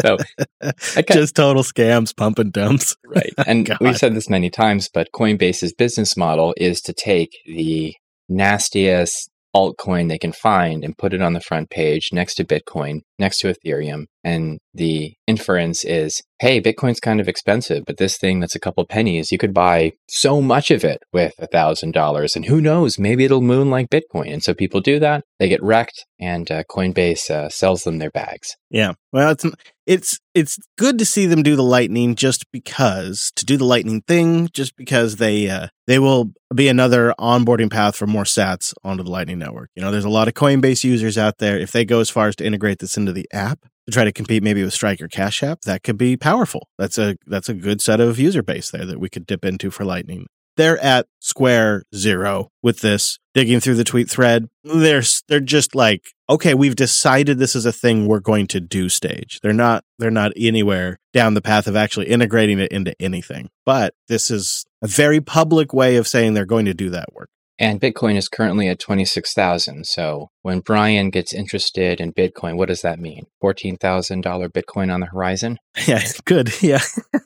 so just total scams, pump and dumps. right. And we've said this many times, but Coinbase's business model is to take the nastiest altcoin they can find and put it on the front page next to Bitcoin, next to Ethereum. And the inference is hey, Bitcoin's kind of expensive, but this thing that's a couple pennies, you could buy so much of it with a thousand dollars. And who knows, maybe it'll moon like Bitcoin. And so people do that, they get wrecked, and uh, Coinbase uh, sells them their bags. Yeah. Well, it's it's it's good to see them do the lightning just because to do the lightning thing just because they uh, they will be another onboarding path for more sats onto the lightning network you know there's a lot of coinbase users out there if they go as far as to integrate this into the app to try to compete maybe with Strike or Cash App, that could be powerful. That's a that's a good set of user base there that we could dip into for Lightning. They're at square zero with this. Digging through the tweet thread, they're they're just like, okay, we've decided this is a thing we're going to do. Stage. They're not they're not anywhere down the path of actually integrating it into anything. But this is a very public way of saying they're going to do that work. And Bitcoin is currently at 26,000. So when Brian gets interested in Bitcoin, what does that mean? $14,000 Bitcoin on the horizon? Yeah, good. Yeah.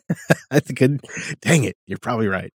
I think, dang it, you're probably right.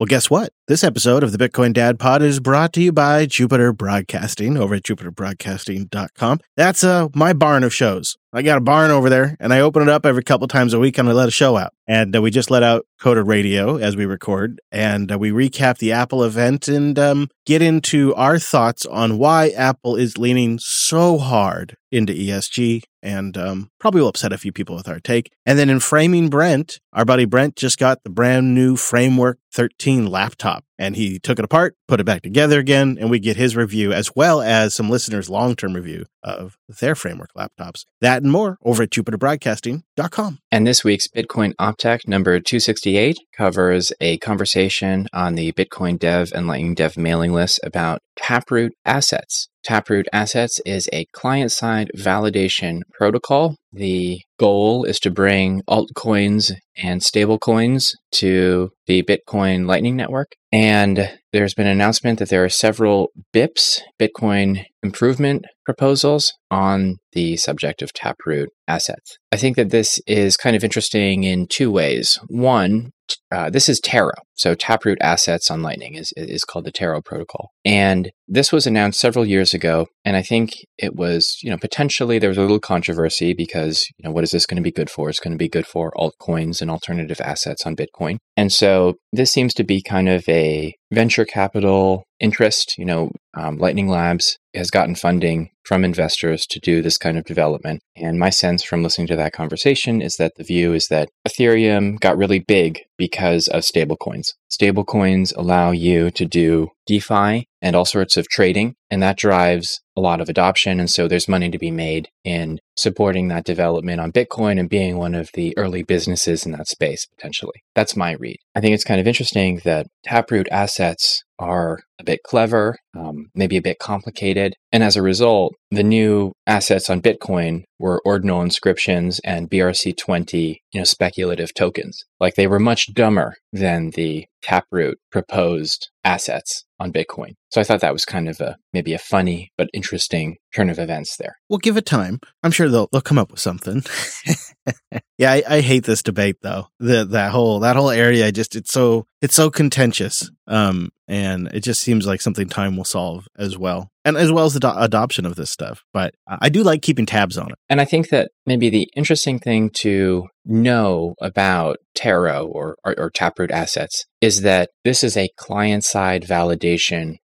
Well, guess what? This episode of the Bitcoin Dad Pod is brought to you by Jupiter Broadcasting over at jupiterbroadcasting.com. That's uh, my barn of shows. I got a barn over there and I open it up every couple times a week and I let a show out. And uh, we just let out Coder Radio as we record and uh, we recap the Apple event and um, get into our thoughts on why Apple is leaning so hard into ESG and um, probably will upset a few people with our take. And then in Framing Brent, our buddy Brent just got the brand new Framework 13 laptop up and he took it apart, put it back together again, and we get his review as well as some listeners' long term review of their Framework laptops. That and more over at jupiterbroadcasting.com. And this week's Bitcoin Optech number 268 covers a conversation on the Bitcoin Dev and Lightning Dev mailing list about Taproot assets. Taproot Assets is a client side validation protocol. The goal is to bring altcoins and stablecoins to the Bitcoin Lightning Network. And and there's been an announcement that there are several BIPs, Bitcoin improvement proposals, on the subject of Taproot assets. I think that this is kind of interesting in two ways. One, uh, this is Taro. So Taproot assets on Lightning is, is called the Taro protocol. And this was announced several years ago. And I think it was, you know, potentially there was a little controversy because, you know, what is this going to be good for? It's going to be good for altcoins and alternative assets on Bitcoin. And so this seems to be kind of a venture capital interest. You know, um, Lightning Labs has gotten funding from investors to do this kind of development. And my sense from listening to that conversation is that the view is that Ethereum got really big because of stablecoins. Stablecoins allow you to do DeFi and all sorts of trading, and that drives a lot of adoption. And so there's money to be made in supporting that development on Bitcoin and being one of the early businesses in that space, potentially. That's my read. I think it's kind of interesting that Taproot assets are a bit clever, um, maybe a bit complicated. And as a result, the new assets on Bitcoin were ordinal inscriptions and BRC20, you know, speculative tokens. Like they were much dumber than the Taproot proposed assets on Bitcoin. So I thought that was kind of a maybe a funny but interesting turn of events there. We'll give it time. I'm sure they'll they'll come up with something. yeah, I, I, hate this debate though. The that whole that whole area just it's so it's so contentious. Um, and it just seems like something time will solve as well, and as well as the do- adoption of this stuff. But I do like keeping tabs on it. And I think that maybe the interesting thing to know about Taro or, or, or Taproot assets is that this is a client side validation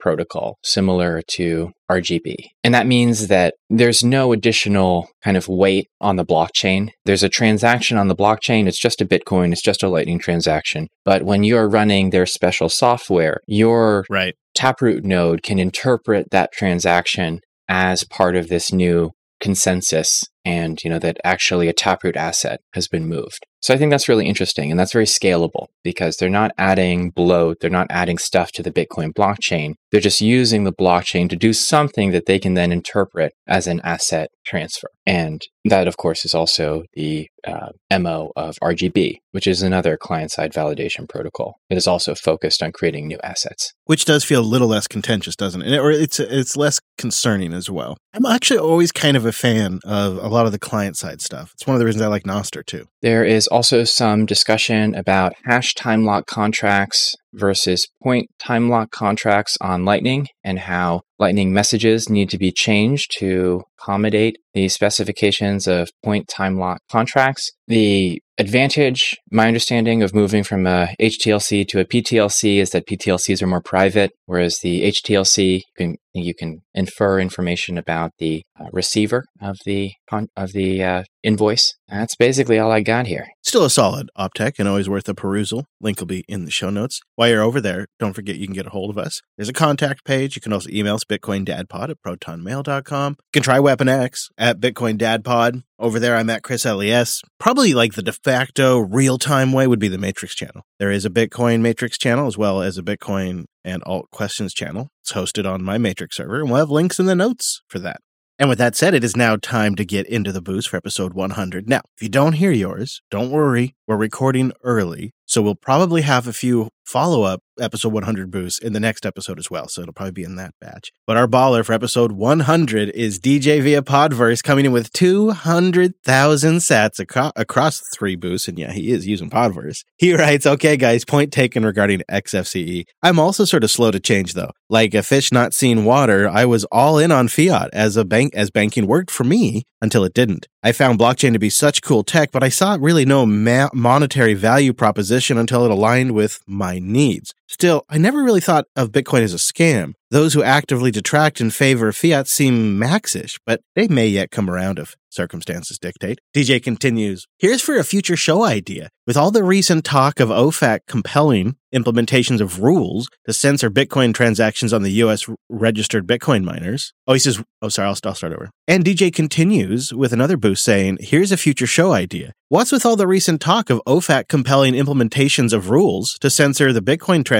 protocol similar to RGB. And that means that there's no additional kind of weight on the blockchain. There's a transaction on the blockchain. It's just a Bitcoin. It's just a Lightning transaction. But when you're running their special software, your right. Taproot node can interpret that transaction as part of this new consensus and you know that actually a taproot asset has been moved so i think that's really interesting and that's very scalable because they're not adding bloat they're not adding stuff to the bitcoin blockchain they're just using the blockchain to do something that they can then interpret as an asset transfer. And that of course is also the uh, mo of rgb which is another client-side validation protocol. It is also focused on creating new assets. Which does feel a little less contentious doesn't it? Or it's it's less concerning as well. I'm actually always kind of a fan of a lot of the client side stuff. It's one of the reasons I like Nostr too. There is also some discussion about hash time lock contracts versus point time lock contracts on Lightning and how Lightning messages need to be changed to accommodate the specifications of point time lock contracts. The advantage, my understanding of moving from a HTLC to a PTLC is that PTLCs are more private, whereas the HTLC you can you can infer information about the uh, receiver of the of the uh, invoice. That's basically all I got here. Still a solid Optech and always worth a perusal. Link will be in the show notes. While you're over there, don't forget you can get a hold of us. There's a contact page. You can also email us bitcoindadpod at protonmail.com. You can try Weapon X at bitcoindadpod. Over there, I'm at Chris LAS. Probably like the de facto real time way would be the Matrix channel. There is a Bitcoin Matrix channel as well as a Bitcoin and Alt Questions channel. It's hosted on my Matrix server, and we'll have links in the notes for that. And with that said, it is now time to get into the boost for episode 100. Now, if you don't hear yours, don't worry. We're recording early, so we'll probably have a few follow up episode 100 boost in the next episode as well. So it'll probably be in that batch. But our baller for episode 100 is DJ via Podverse coming in with 200,000 sats across three boosts. And yeah, he is using Podverse. He writes, okay, guys, point taken regarding XFCE. I'm also sort of slow to change though. Like a fish not seeing water, I was all in on fiat as a bank as banking worked for me until it didn't. I found blockchain to be such cool tech, but I saw really no ma- monetary value proposition until it aligned with my needs. Still, I never really thought of Bitcoin as a scam. Those who actively detract in favor of fiat seem maxish, but they may yet come around if circumstances dictate. DJ continues Here's for a future show idea. With all the recent talk of OFAC compelling implementations of rules to censor Bitcoin transactions on the US registered Bitcoin miners. Oh, he says, oh, sorry, I'll, I'll start over. And DJ continues with another boost saying, Here's a future show idea. What's with all the recent talk of OFAC compelling implementations of rules to censor the Bitcoin transactions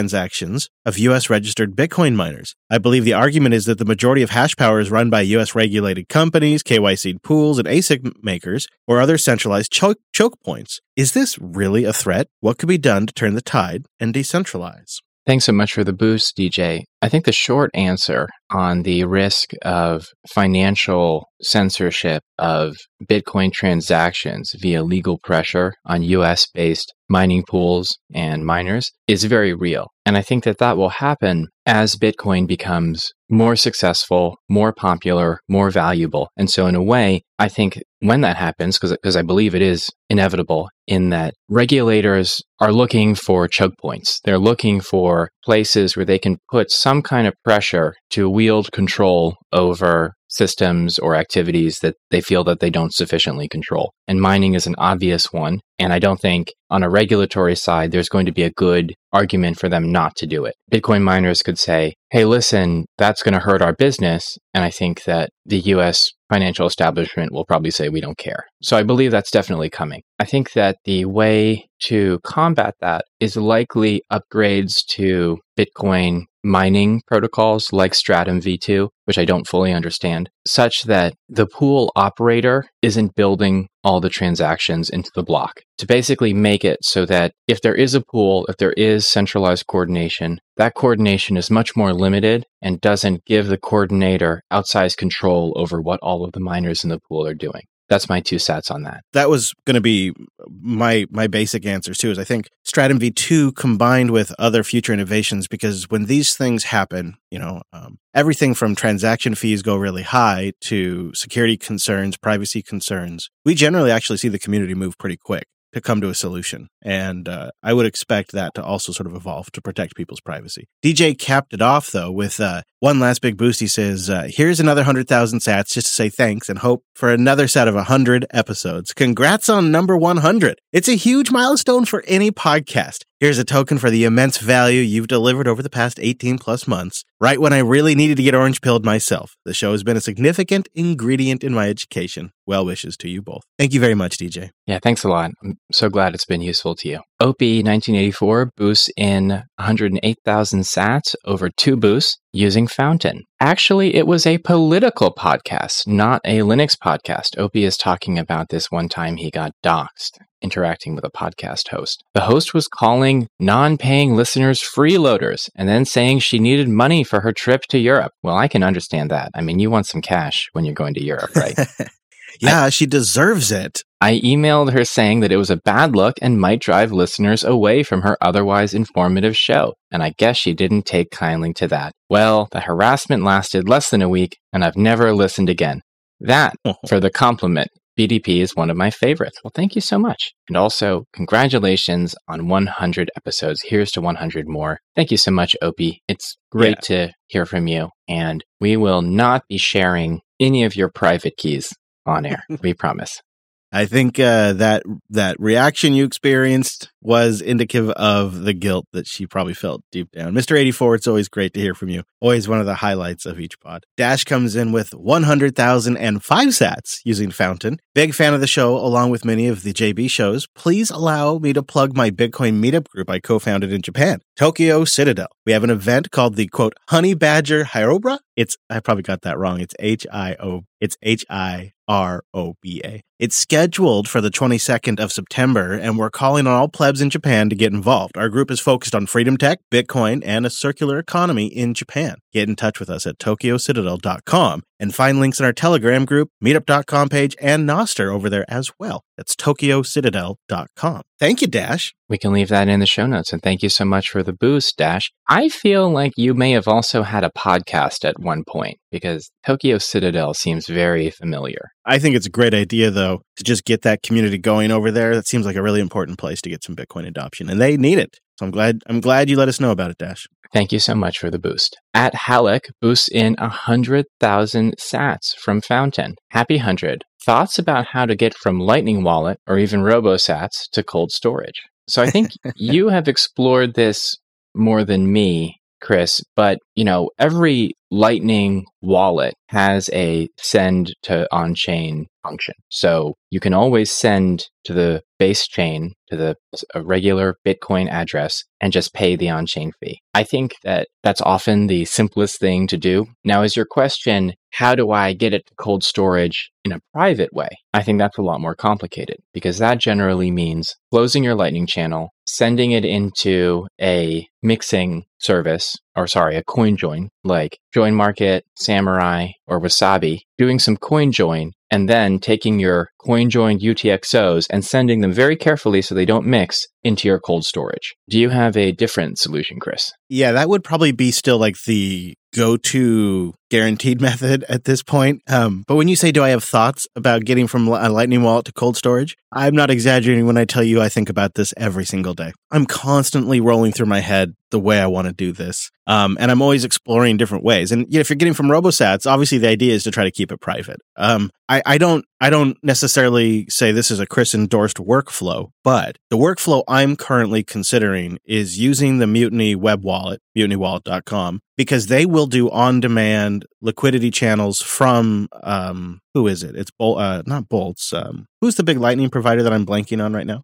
of US registered Bitcoin miners? I believe the argument is that the majority of hash power is run by US regulated companies, KYC pools, and ASIC makers, or other centralized choke, choke points. Is this really a threat? What could be done to turn the tide and decentralize? Thanks so much for the boost, DJ. I think the short answer on the risk of financial censorship of Bitcoin transactions via legal pressure on US based mining pools and miners is very real. And I think that that will happen as Bitcoin becomes more successful, more popular, more valuable. And so, in a way, I think when that happens, because I believe it is inevitable, in that regulators are looking for choke points. They're looking for places where they can put some kind of pressure to wield control over systems or activities that they feel that they don't sufficiently control. And mining is an obvious one. And I don't think on a regulatory side, there's going to be a good argument for them not to do it. Bitcoin miners could say, hey, listen, that's going to hurt our business. And I think that the US financial establishment will probably say, we don't care. So I believe that's definitely coming. I think that the way to combat that is likely upgrades to Bitcoin mining protocols like Stratum v2, which I don't fully understand, such that the pool operator isn't building all the transactions into the block to basically make it so that if there is a pool, if there is centralized coordination, that coordination is much more limited and doesn't give the coordinator outsized control over what all of the miners in the pool are doing that's my two sats on that. That was going to be my my basic answers too. Is I think Stratum v2 combined with other future innovations because when these things happen, you know, um, everything from transaction fees go really high to security concerns, privacy concerns. We generally actually see the community move pretty quick to come to a solution. And uh, I would expect that to also sort of evolve to protect people's privacy. DJ capped it off, though, with uh, one last big boost. He says, uh, Here's another 100,000 sats just to say thanks and hope for another set of 100 episodes. Congrats on number 100. It's a huge milestone for any podcast. Here's a token for the immense value you've delivered over the past 18 plus months, right when I really needed to get orange pilled myself. The show has been a significant ingredient in my education. Well wishes to you both. Thank you very much, DJ. Yeah, thanks a lot. I'm so glad it's been useful to you. Opie 1984 boosts in 108,000 sats over two boosts using Fountain. Actually, it was a political podcast, not a Linux podcast. Opie is talking about this one time he got doxxed interacting with a podcast host. The host was calling non paying listeners freeloaders and then saying she needed money for her trip to Europe. Well, I can understand that. I mean, you want some cash when you're going to Europe, right? yeah, I, she deserves it. I emailed her saying that it was a bad look and might drive listeners away from her otherwise informative show, and I guess she didn't take kindly to that. Well, the harassment lasted less than a week, and I've never listened again. That mm-hmm. for the compliment. BDP is one of my favorites. Well, thank you so much. And also, congratulations on 100 episodes. Here's to 100 more. Thank you so much, Opie. It's great yeah. to hear from you. And we will not be sharing any of your private keys on air. we promise. I think uh, that that reaction you experienced was indicative of the guilt that she probably felt deep down. Mr. 84, it's always great to hear from you. Always one of the highlights of each pod. Dash comes in with 100,005 sats using Fountain. Big fan of the show, along with many of the JB shows. Please allow me to plug my Bitcoin meetup group I co founded in Japan, Tokyo Citadel. We have an event called the quote, Honey Badger Hirobra. It's, I probably got that wrong. It's H I O, it's H I R O B A. It's scheduled for the 22nd of September, and we're calling on all plebs in Japan to get involved. Our group is focused on freedom tech, Bitcoin, and a circular economy in Japan. Get in touch with us at tokyocitadel.com and find links in our Telegram group, meetup.com page, and Nostr over there as well. That's tokyocitadel.com. Thank you, Dash. We can leave that in the show notes. And thank you so much for the boost, Dash. I feel like you may have also had a podcast at one point because Tokyo Citadel seems very familiar. I think it's a great idea, though, to just get that community going over there. That seems like a really important place to get some Bitcoin adoption, and they need it. So I'm glad I'm glad you let us know about it, Dash. Thank you so much for the boost. At Halleck boosts in a 100,000 sats from Fountain. Happy 100. Thoughts about how to get from Lightning Wallet or even RoboSats to cold storage. So I think you have explored this more than me, Chris, but you know, every Lightning wallet has a send to on chain function. So you can always send to the base chain to the a regular Bitcoin address and just pay the on chain fee. I think that that's often the simplest thing to do. Now, is your question, how do I get it to cold storage in a private way? I think that's a lot more complicated because that generally means closing your Lightning channel, sending it into a mixing service, or sorry, a coin join like Join Market, Samurai, or Wasabi, doing some coin join and then taking your coin joined UTXOs and sending them very carefully so they don't mix into your cold storage. Do you have a different solution, Chris? Yeah, that would probably be still like the go to guaranteed method at this point. Um, but when you say, do I have thoughts about getting from a Lightning wallet to cold storage? I'm not exaggerating when I tell you I think about this every single day. I'm constantly rolling through my head the way I want to do this. Um, and I'm always exploring different ways. And you know, if you're getting from RoboSats, obviously the idea is to try to keep it private. Um, I, I don't I don't necessarily say this is a Chris endorsed workflow, but the workflow I'm currently considering is using the Mutiny web wallet, mutinywallet.com, because they will do on demand liquidity channels from um, who is it? It's Bol- uh, not Boltz. Um, who's the big Lightning provider that I'm blanking on right now?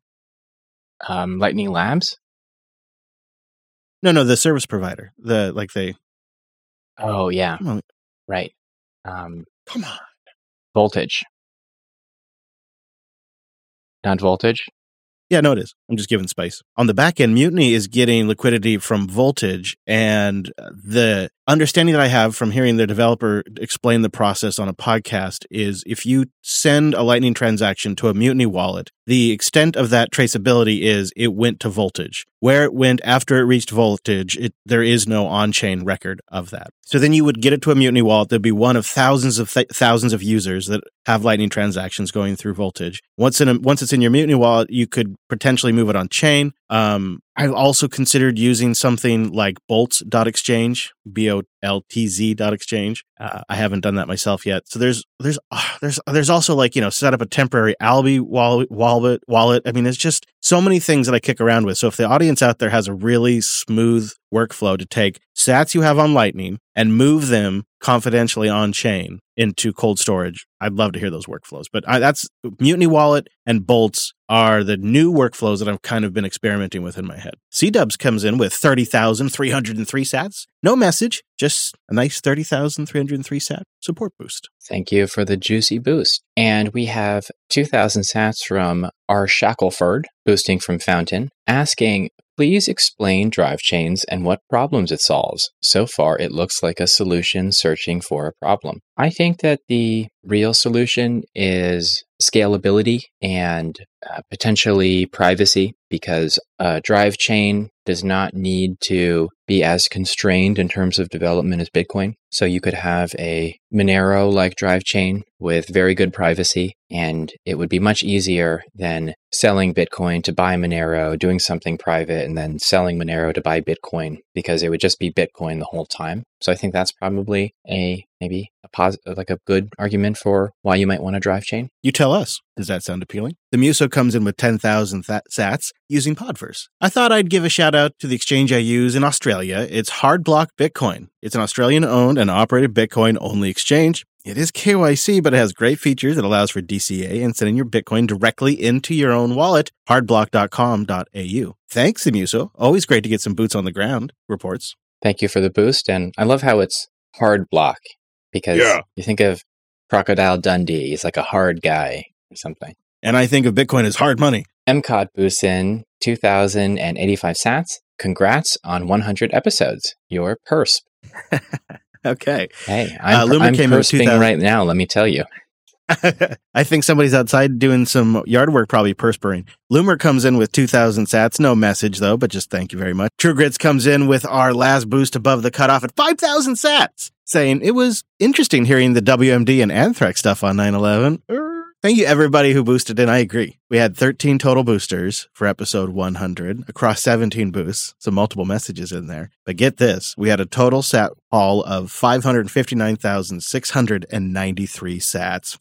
Um, Lightning Labs. No, no, the service provider. The like they. Oh yeah, right. Um, come on. voltage, not voltage. Yeah, no, it is. I'm just giving space. On the back end, Mutiny is getting liquidity from Voltage, and the understanding that I have from hearing the developer explain the process on a podcast is if you send a Lightning transaction to a Mutiny wallet, the extent of that traceability is it went to Voltage. Where it went after it reached Voltage, it, there is no on-chain record of that. So then you would get it to a Mutiny wallet. There'd be one of thousands of th- thousands of users that have Lightning transactions going through Voltage. Once in a, once it's in your Mutiny wallet, you could potentially move it on chain. Um, I've also considered using something like boltz.exchange, B O L T Z dot exchange. Uh, I haven't done that myself yet. So there's there's uh, there's there's also like, you know, set up a temporary wallet wallet wallet. I mean, there's just so many things that I kick around with. So if the audience out there has a really smooth workflow to take sats you have on Lightning and move them confidentially on chain into cold storage. I'd love to hear those workflows. But I, that's Mutiny Wallet and Boltz are the new workflows that I've kind of been experimenting with in my head. C Dubs comes in with 30,303 sats. No message, just a nice 30,303 sat support boost. Thank you for the juicy boost. And we have 2,000 sats from R. Shackelford, boosting from Fountain, asking, please explain drive chains and what problems it solves. So far, it looks like a solution searching for a problem. I think that the real solution is scalability and uh, potentially privacy because a drive chain does not need to be as constrained in terms of development as Bitcoin. So you could have a Monero like drive chain with very good privacy, and it would be much easier than selling Bitcoin to buy Monero, doing something private, and then selling Monero to buy Bitcoin because it would just be Bitcoin the whole time. So I think that's probably a maybe a positive, like a good argument for why you might want a drive chain. You tell us. Does that sound appealing? The Muso comes in with 10,000 th- sats using Podverse. I thought I'd give a shout out to the exchange I use in Australia. It's Hardblock Bitcoin. It's an Australian owned and operated Bitcoin only exchange. It is KYC, but it has great features. It allows for DCA and sending your Bitcoin directly into your own wallet. Hardblock.com.au. Thanks, Muso. Always great to get some boots on the ground. Reports. Thank you for the boost. And I love how it's hard block because Yeah. you think of Crocodile Dundee. He's like a hard guy. or something. And I think of Bitcoin as hard money. MCOD boosts in 2,085 sats. Congrats on 100 episodes. Your purse. okay. Hey, I'm, uh, I'm persping right now, let me tell you. I think somebody's outside doing some yard work, probably perspiring. Loomer comes in with 2,000 sats. No message, though, but just thank you very much. True Grits comes in with our last boost above the cutoff at 5,000 sats, saying it was interesting hearing the WMD and Anthrax stuff on 9 11. Thank you, everybody who boosted in. I agree. We had 13 total boosters for episode 100 across 17 boosts, so multiple messages in there. But get this we had a total sat haul of 559,693 sats.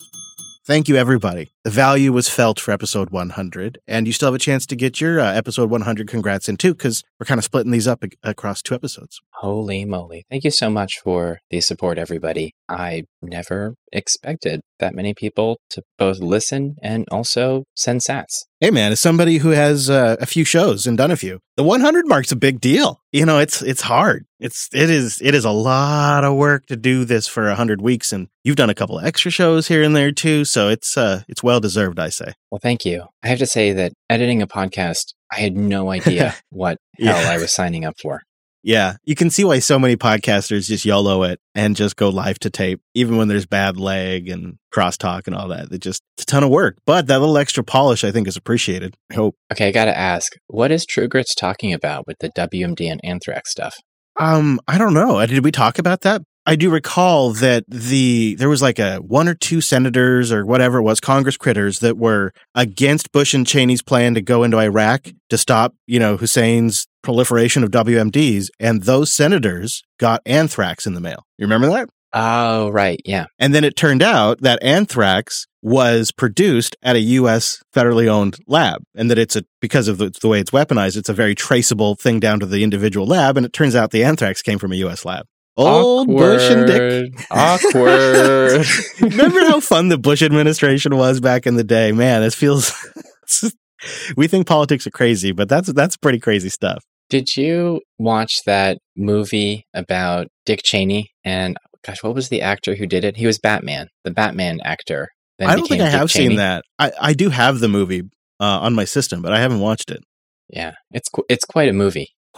Thank you, everybody. The value was felt for episode 100, and you still have a chance to get your uh, episode 100 congrats in too, because we're kind of splitting these up across two episodes. Holy moly. Thank you so much for the support, everybody. I never expected that many people to both listen and also send sats. Hey, man, as somebody who has uh, a few shows and done a few, the 100 mark's a big deal. You know, it's it's hard. It's it is it is a lot of work to do this for 100 weeks, and you've done a couple of extra shows here and there too. So it's uh it's well deserved, I say. Well, thank you. I have to say that editing a podcast, I had no idea what hell yeah. I was signing up for. Yeah, you can see why so many podcasters just YOLO it and just go live to tape, even when there's bad lag and crosstalk and all that. It just it's a ton of work, but that little extra polish I think is appreciated. I hope. Okay, I got to ask, what is True Grits talking about with the WMD and Anthrax stuff? Um, I don't know. Uh, did we talk about that? I do recall that the there was like a one or two senators or whatever it was, Congress critters that were against Bush and Cheney's plan to go into Iraq to stop, you know, Hussein's proliferation of WMDs, and those senators got anthrax in the mail. You remember that? Oh, right, yeah. And then it turned out that anthrax was produced at a U.S. federally owned lab, and that it's a because of the, the way it's weaponized, it's a very traceable thing down to the individual lab. And it turns out the anthrax came from a U.S. lab. Old Awkward. Bush and Dick. Awkward. Remember how fun the Bush administration was back in the day? Man, it feels. we think politics are crazy, but that's that's pretty crazy stuff. Did you watch that movie about Dick Cheney and gosh, what was the actor who did it? He was Batman, the Batman actor. I don't think I Dick have Cheney. seen that. I, I do have the movie uh, on my system, but I haven't watched it. Yeah, it's it's quite a movie.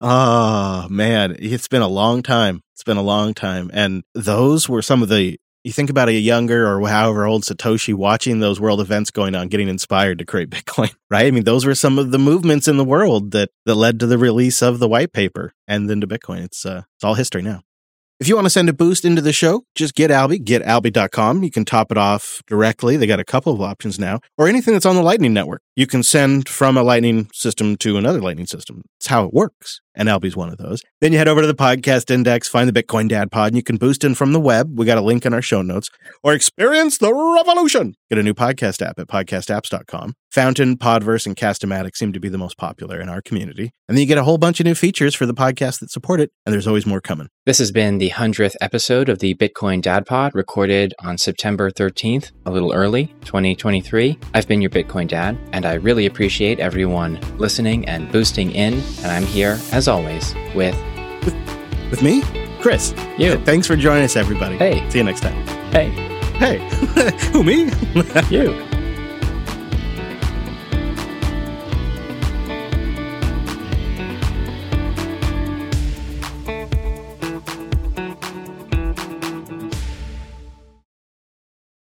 Oh man, it's been a long time. It's been a long time. And those were some of the you think about a younger or however old Satoshi watching those world events going on, getting inspired to create Bitcoin, right? I mean, those were some of the movements in the world that that led to the release of the white paper and then to Bitcoin. It's uh, it's all history now. If you want to send a boost into the show, just get Alby, getalby.com. You can top it off directly. They got a couple of options now, or anything that's on the Lightning Network. You can send from a Lightning system to another Lightning system. It's how it works. And Alby's one of those. Then you head over to the podcast index, find the Bitcoin Dad Pod, and you can boost in from the web. We got a link in our show notes, or experience the revolution. Get a new podcast app at podcastapps.com. Fountain, Podverse, and Castamatic seem to be the most popular in our community. And then you get a whole bunch of new features for the podcasts that support it, and there's always more coming. This has been the 100th episode of the Bitcoin Dad Pod, recorded on September 13th, a little early, 2023. I've been your Bitcoin Dad, and really appreciate everyone listening and boosting in. And I'm here, as always, with. With, with me? Chris. You. Thanks for joining us, everybody. Hey. See you next time. Hey. Hey. Who, me? you.